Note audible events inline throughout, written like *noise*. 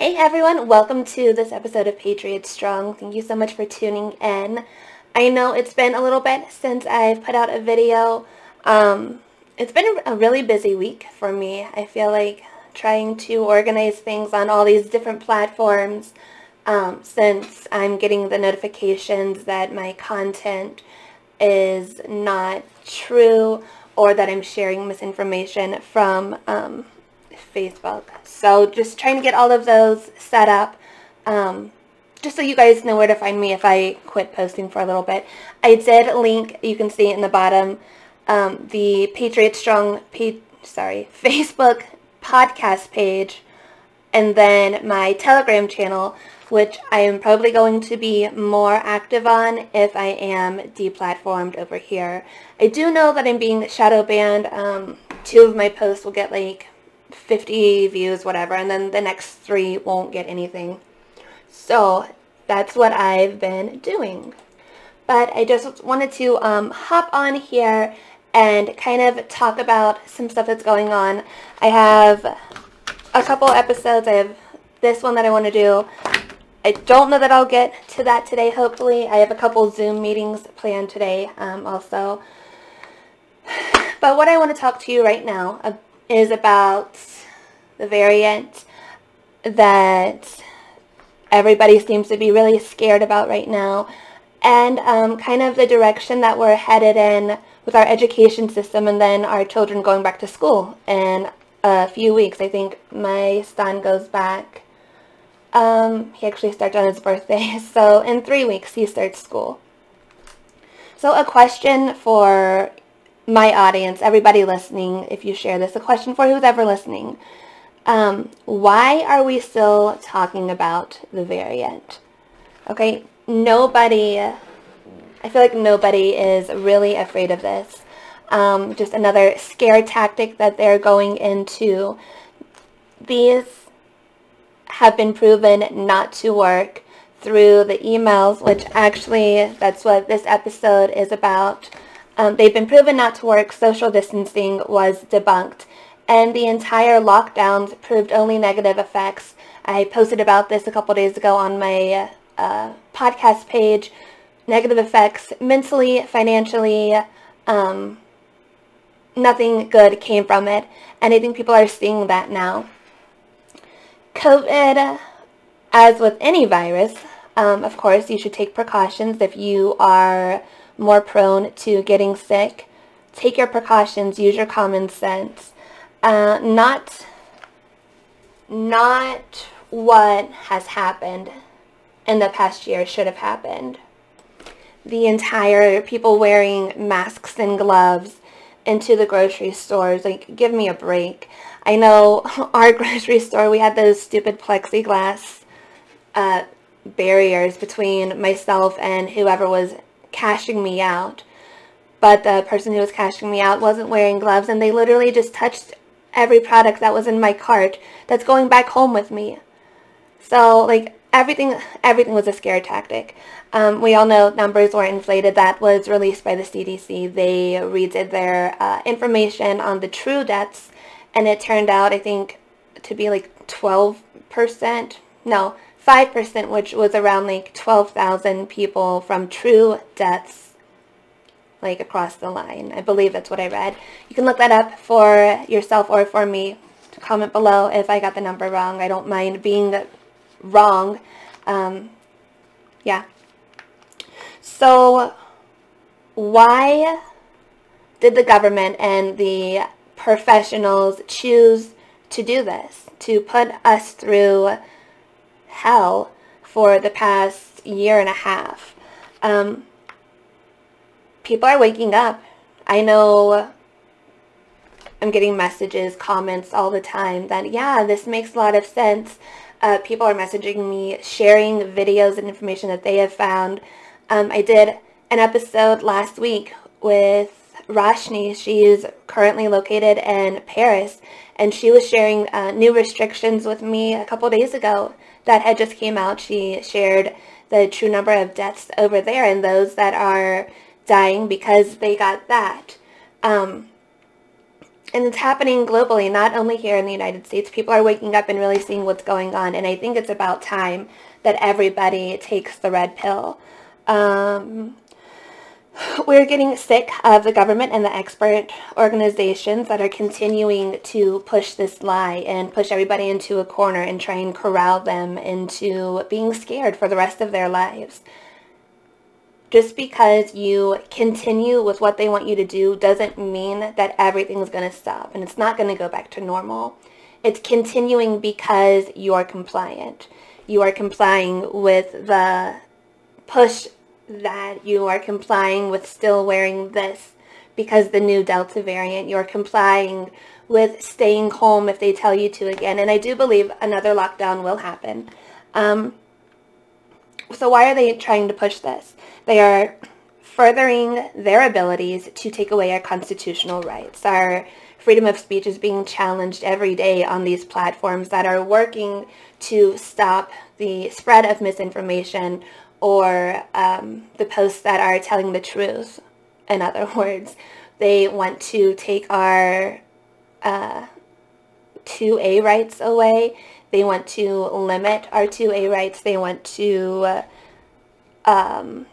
Hey everyone, welcome to this episode of Patriot Strong. Thank you so much for tuning in. I know it's been a little bit since I've put out a video. Um, it's been a really busy week for me. I feel like trying to organize things on all these different platforms um, since I'm getting the notifications that my content is not true or that I'm sharing misinformation from um, Facebook. So just trying to get all of those set up. Um, just so you guys know where to find me if I quit posting for a little bit. I did link, you can see in the bottom, um, the Patriot Strong, pa- sorry, *laughs* Facebook podcast page, and then my Telegram channel, which I am probably going to be more active on if I am deplatformed over here. I do know that I'm being shadow banned. Um, two of my posts will get like 50 views, whatever, and then the next three won't get anything. So that's what I've been doing. But I just wanted to um, hop on here and kind of talk about some stuff that's going on. I have a couple episodes. I have this one that I want to do. I don't know that I'll get to that today, hopefully. I have a couple Zoom meetings planned today um, also. *sighs* But what I want to talk to you right now is about the variant that everybody seems to be really scared about right now and um, kind of the direction that we're headed in with our education system and then our children going back to school in a few weeks. I think my son goes back, um, he actually starts on his birthday, *laughs* so in three weeks he starts school. So a question for my audience, everybody listening, if you share this, a question for who's ever listening. Um, why are we still talking about the variant? Okay, nobody, I feel like nobody is really afraid of this. Um, just another scare tactic that they're going into. These have been proven not to work through the emails, which actually that's what this episode is about. Um, they've been proven not to work. Social distancing was debunked. And the entire lockdowns proved only negative effects. I posted about this a couple days ago on my uh, podcast page. Negative effects mentally, financially, um, nothing good came from it. And I think people are seeing that now. COVID, as with any virus, um, of course, you should take precautions if you are more prone to getting sick. Take your precautions, use your common sense. Uh, not, not what has happened in the past year should have happened. The entire people wearing masks and gloves into the grocery stores, like give me a break. I know *laughs* our grocery store, we had those stupid plexiglass uh, barriers between myself and whoever was cashing me out. But the person who was cashing me out wasn't wearing gloves and they literally just touched every product that was in my cart that's going back home with me. So like everything everything was a scare tactic. Um, we all know numbers were inflated. That was released by the CDC. They redid their uh, information on the true deaths and it turned out I think to be like 12%. No, 5%, which was around like 12,000 people from true deaths like across the line. I believe that's what I read. You can look that up for yourself or for me. Comment below if I got the number wrong. I don't mind being wrong. Um, yeah. So why did the government and the professionals choose to do this? To put us through hell for the past year and a half. Um, people are waking up. I know I'm getting messages, comments all the time that, yeah, this makes a lot of sense. Uh, people are messaging me, sharing videos and information that they have found. Um, I did an episode last week with Rashni. She is currently located in Paris, and she was sharing uh, new restrictions with me a couple days ago that had just came out. She shared the true number of deaths over there and those that are dying because they got that. Um, and it's happening globally, not only here in the United States. People are waking up and really seeing what's going on, and I think it's about time that everybody takes the red pill. Um, we're getting sick of the government and the expert organizations that are continuing to push this lie and push everybody into a corner and try and corral them into being scared for the rest of their lives. Just because you continue with what they want you to do doesn't mean that everything's going to stop and it's not going to go back to normal. It's continuing because you're compliant. You are complying with the push that you are complying with still wearing this because the new Delta variant. You're complying with staying home if they tell you to again. And I do believe another lockdown will happen. Um, so why are they trying to push this? They are furthering their abilities to take away our constitutional rights. Our freedom of speech is being challenged every day on these platforms that are working to stop the spread of misinformation or um, the posts that are telling the truth. In other *laughs* words, they want to take our uh, 2A rights away. They want to limit our 2A rights. They want to uh, um,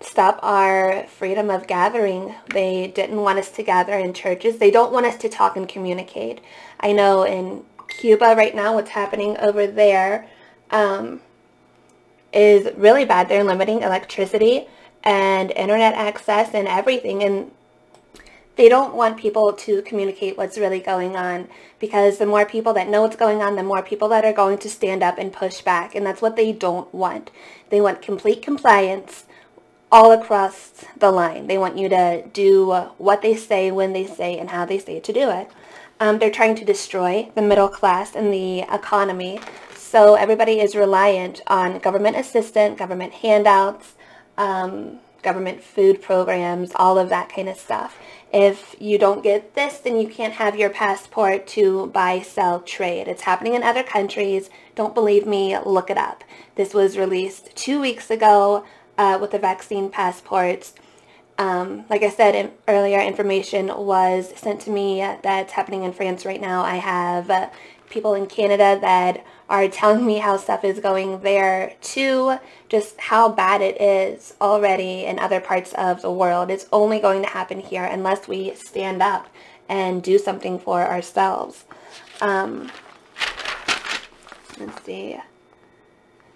stop our freedom of gathering. They didn't want us to gather in churches. They don't want us to talk and communicate. I know in Cuba right now what's happening over there. Um, is really bad. They're limiting electricity and internet access and everything. And they don't want people to communicate what's really going on because the more people that know what's going on, the more people that are going to stand up and push back. And that's what they don't want. They want complete compliance all across the line. They want you to do what they say, when they say, and how they say to do it. Um, they're trying to destroy the middle class and the economy so everybody is reliant on government assistance, government handouts, um, government food programs, all of that kind of stuff. If you don't get this, then you can't have your passport to buy, sell, trade. It's happening in other countries. Don't believe me, look it up. This was released two weeks ago uh, with the vaccine passports. Um, like I said in, earlier, information was sent to me that's happening in France right now. I have uh, people in Canada that are telling me how stuff is going there too, just how bad it is already in other parts of the world. It's only going to happen here unless we stand up and do something for ourselves. Um, let's see.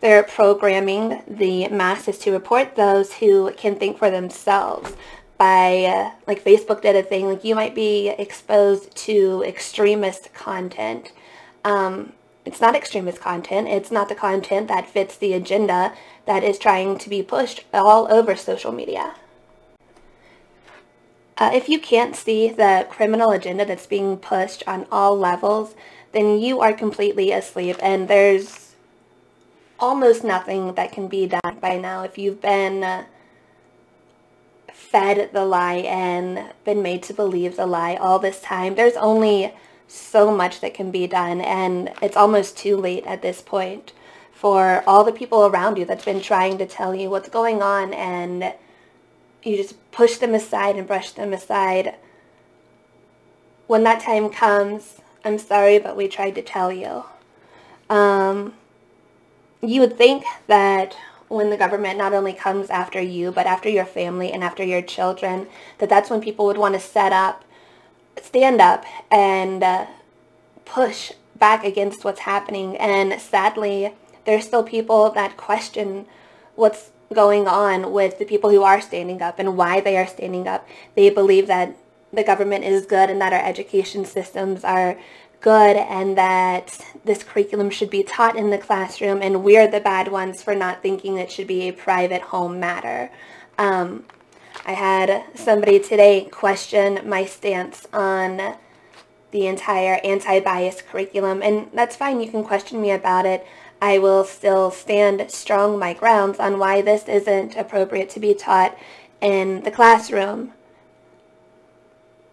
They're programming the masses to report those who can think for themselves by, uh, like Facebook did a thing, like you might be exposed to extremist content. Um, it's not extremist content. It's not the content that fits the agenda that is trying to be pushed all over social media. Uh, if you can't see the criminal agenda that's being pushed on all levels, then you are completely asleep and there's almost nothing that can be done by now if you've been uh, fed the lie and been made to believe the lie all this time. There's only so much that can be done and it's almost too late at this point for all the people around you that's been trying to tell you what's going on and you just push them aside and brush them aside. When that time comes, I'm sorry, but we tried to tell you. Um, you would think that when the government not only comes after you, but after your family and after your children, that that's when people would want to set up stand up and uh, push back against what's happening. And sadly, there's still people that question what's going on with the people who are standing up and why they are standing up. They believe that the government is good and that our education systems are good and that this curriculum should be taught in the classroom and we're the bad ones for not thinking it should be a private home matter. Um, I had somebody today question my stance on the entire anti-bias curriculum, and that's fine. You can question me about it. I will still stand strong my grounds on why this isn't appropriate to be taught in the classroom.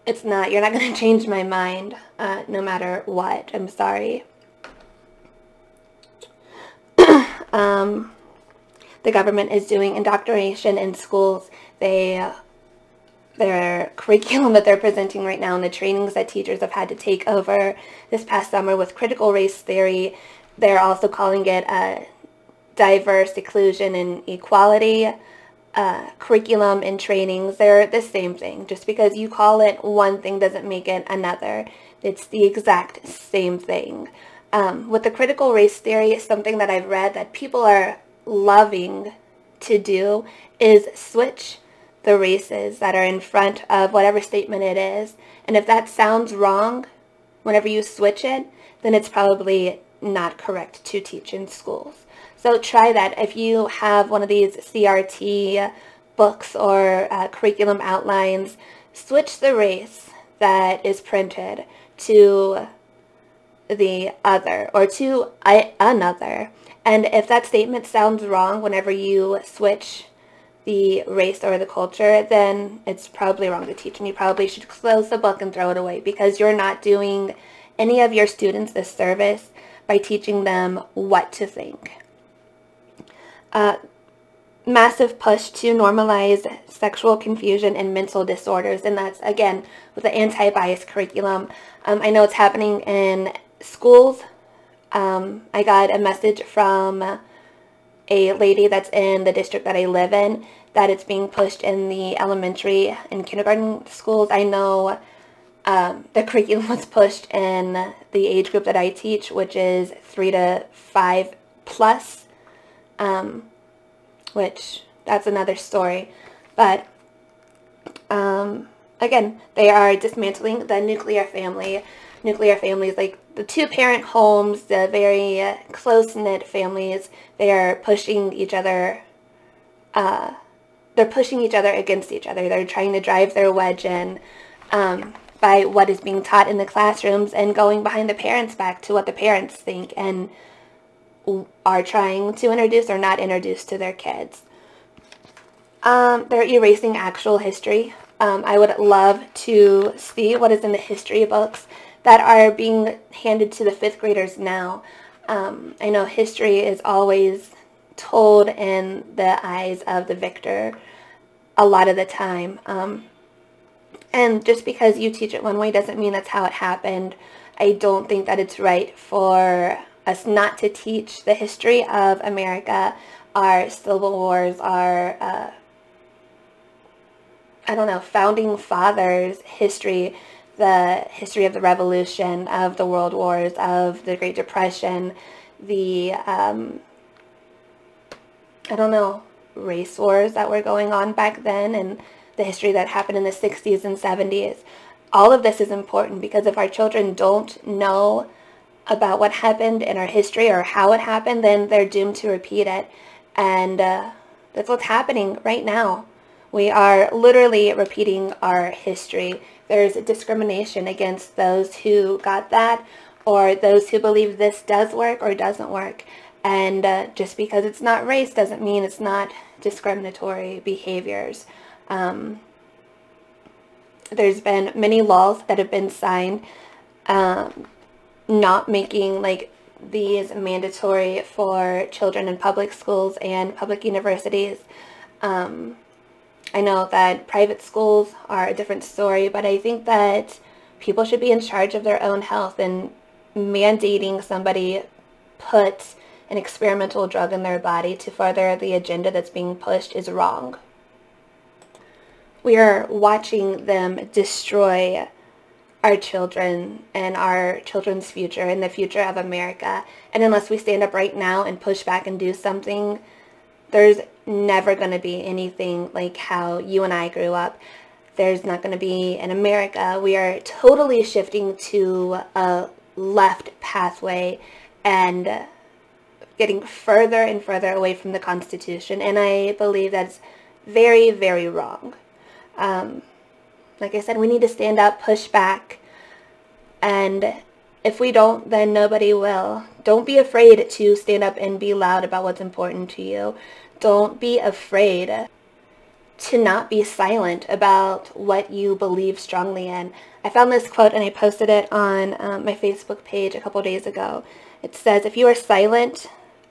It's not. You're not *laughs* going to change my mind uh, no matter what. I'm sorry. *clears throat* um, the government is doing indoctrination in schools they their curriculum that they're presenting right now and the trainings that teachers have had to take over this past summer with critical race theory. They're also calling it a diverse inclusion and equality uh, curriculum and trainings. They're the same thing. Just because you call it one thing doesn't make it another. It's the exact same thing. Um, with the critical race theory, something that I've read that people are loving to do is switch the races that are in front of whatever statement it is. And if that sounds wrong, whenever you switch it, then it's probably not correct to teach in schools. So try that. If you have one of these CRT books or uh, curriculum outlines, switch the race that is printed to the other or to another. And if that statement sounds wrong whenever you switch the race or the culture, then it's probably wrong to teach and you probably should close the book and throw it away because you're not doing any of your students a service by teaching them what to think. Uh, massive push to normalize sexual confusion and mental disorders and that's again with the anti-bias curriculum. Um, I know it's happening in schools. Um, I got a message from a lady that's in the district that I live in that it's being pushed in the elementary and kindergarten schools. I know um, the curriculum *laughs* was pushed in the age group that I teach, which is three to five plus, um, which that's another story. But um, again, they are dismantling the nuclear family. Nuclear families like the two-parent homes, the very uh, close-knit families, they are pushing each other, uh, they're pushing each other against each other. They're trying to drive their wedge in um, by what is being taught in the classrooms and going behind the parents' back to what the parents think and are trying to introduce or not introduce to their kids. Um, they're erasing actual history. Um, I would love to see what is in the history books that are being handed to the fifth graders now. Um, I know history is always told in the eyes of the victor a lot of the time. Um, and just because you teach it one way doesn't mean that's how it happened. I don't think that it's right for us not to teach the history of America, our civil wars, our, uh, I don't know, founding fathers' history, the history of the Revolution, of the World Wars, of the Great Depression, the, um, I don't know, race wars that were going on back then, and the history that happened in the 60s and 70s. All of this is important because if our children don't know about what happened in our history or how it happened, then they're doomed to repeat it. And uh, that's what's happening right now. We are literally repeating our history. There's discrimination against those who got that or those who believe this does work or doesn't work. And uh, just because it's not race doesn't mean it's not discriminatory behaviors. Um, there's been many laws that have been signed um, not making like these mandatory for children in public schools and public universities. Um, I know that private schools are a different story, but I think that people should be in charge of their own health and mandating somebody put an experimental drug in their body to further the agenda that's being pushed is wrong. We are watching them destroy our children and our children's future and the future of America. And unless we stand up right now and push back and do something, there's never going to be anything like how you and I grew up. There's not going to be in America. We are totally shifting to a left pathway and getting further and further away from the Constitution. And I believe that's very, very wrong. Um, like I said, we need to stand up, push back, and if we don't, then nobody will. Don't be afraid to stand up and be loud about what's important to you don't be afraid to not be silent about what you believe strongly in. I found this quote and I posted it on um, my Facebook page a couple days ago. It says, if you are silent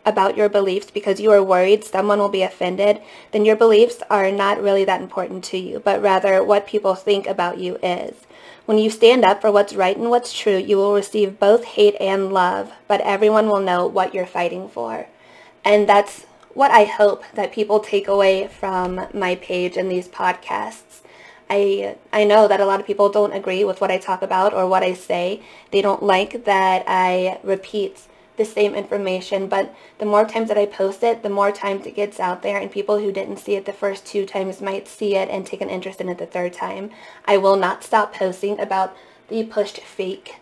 about your beliefs because you are worried someone will be offended, then your beliefs are not really that important to you, but rather what people think about you is. When you stand up for what's right and what's true, you will receive both hate and love, but everyone will know what you're fighting for. And that's what I hope that people take away from my page and these podcasts. I I know that a lot of people don't agree with what I talk about or what I say. They don't like that I repeat the same information, but the more times that I post it, the more times it gets out there, and people who didn't see it the first two times might see it and take an interest in it the third time. I will not stop posting about the pushed fake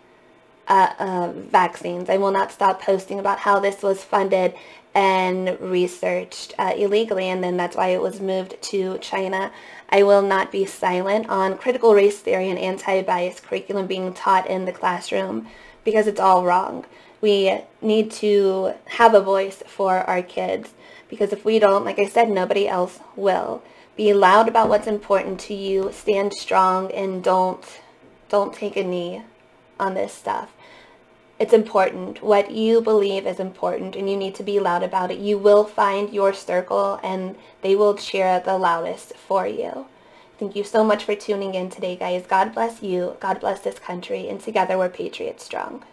uh, uh, vaccines. I will not stop posting about how this was funded and researched uh, illegally, and then that's why it was moved to China. I will not be silent on critical race theory and anti-bias curriculum being taught in the classroom because it's all wrong we need to have a voice for our kids because if we don't, like I said, nobody else will. Be loud about what's important to you, stand strong, and don't don't take a knee on this stuff. It's important. What you believe is important, and you need to be loud about it. You will find your circle, and they will cheer the loudest for you. Thank you so much for tuning in today, guys. God bless you. God bless this country, and together we're Patriots Strong.